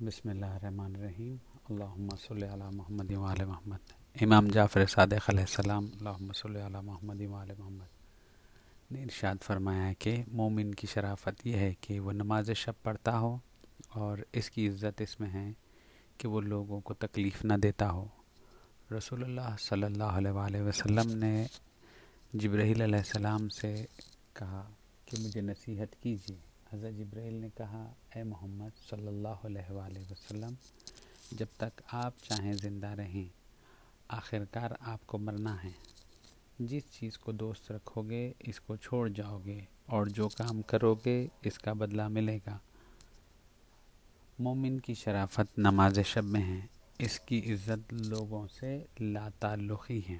بسم اللہ الرحمن الرحیم۔ اللہم صلی علی محمد وعلی محمد۔ امام جعفر صادق علیہ السلام۔ اللہم صلی علی محمد وعلی محمد۔ نے ارشاد فرمایا ہے کہ مومن کی شرافت یہ ہے کہ وہ نماز شب پڑھتا ہو اور اس کی عزت اس میں ہے کہ وہ لوگوں کو تکلیف نہ دیتا ہو۔ رسول اللہ صلی اللہ علیہ وآلہ وسلم نے جبرائیل علیہ السلام سے کہا کہ مجھے نصیحت کیجیے۔ حضرت جبرائیل نے کہا، اے محمد صلی اللہ علیہ وآلہ وسلم، جب تک آپ چاہیں زندہ رہیں آخر کار آپ کو مرنا ہے۔ جس چیز کو دوست رکھو گے اس کو چھوڑ جاؤ گے اور جو کام کرو گے اس کا بدلہ ملے گا۔ مومن کی شرافت نماز شب میں ہے۔ اس کی عزت لوگوں سے لا تعلقی ہے۔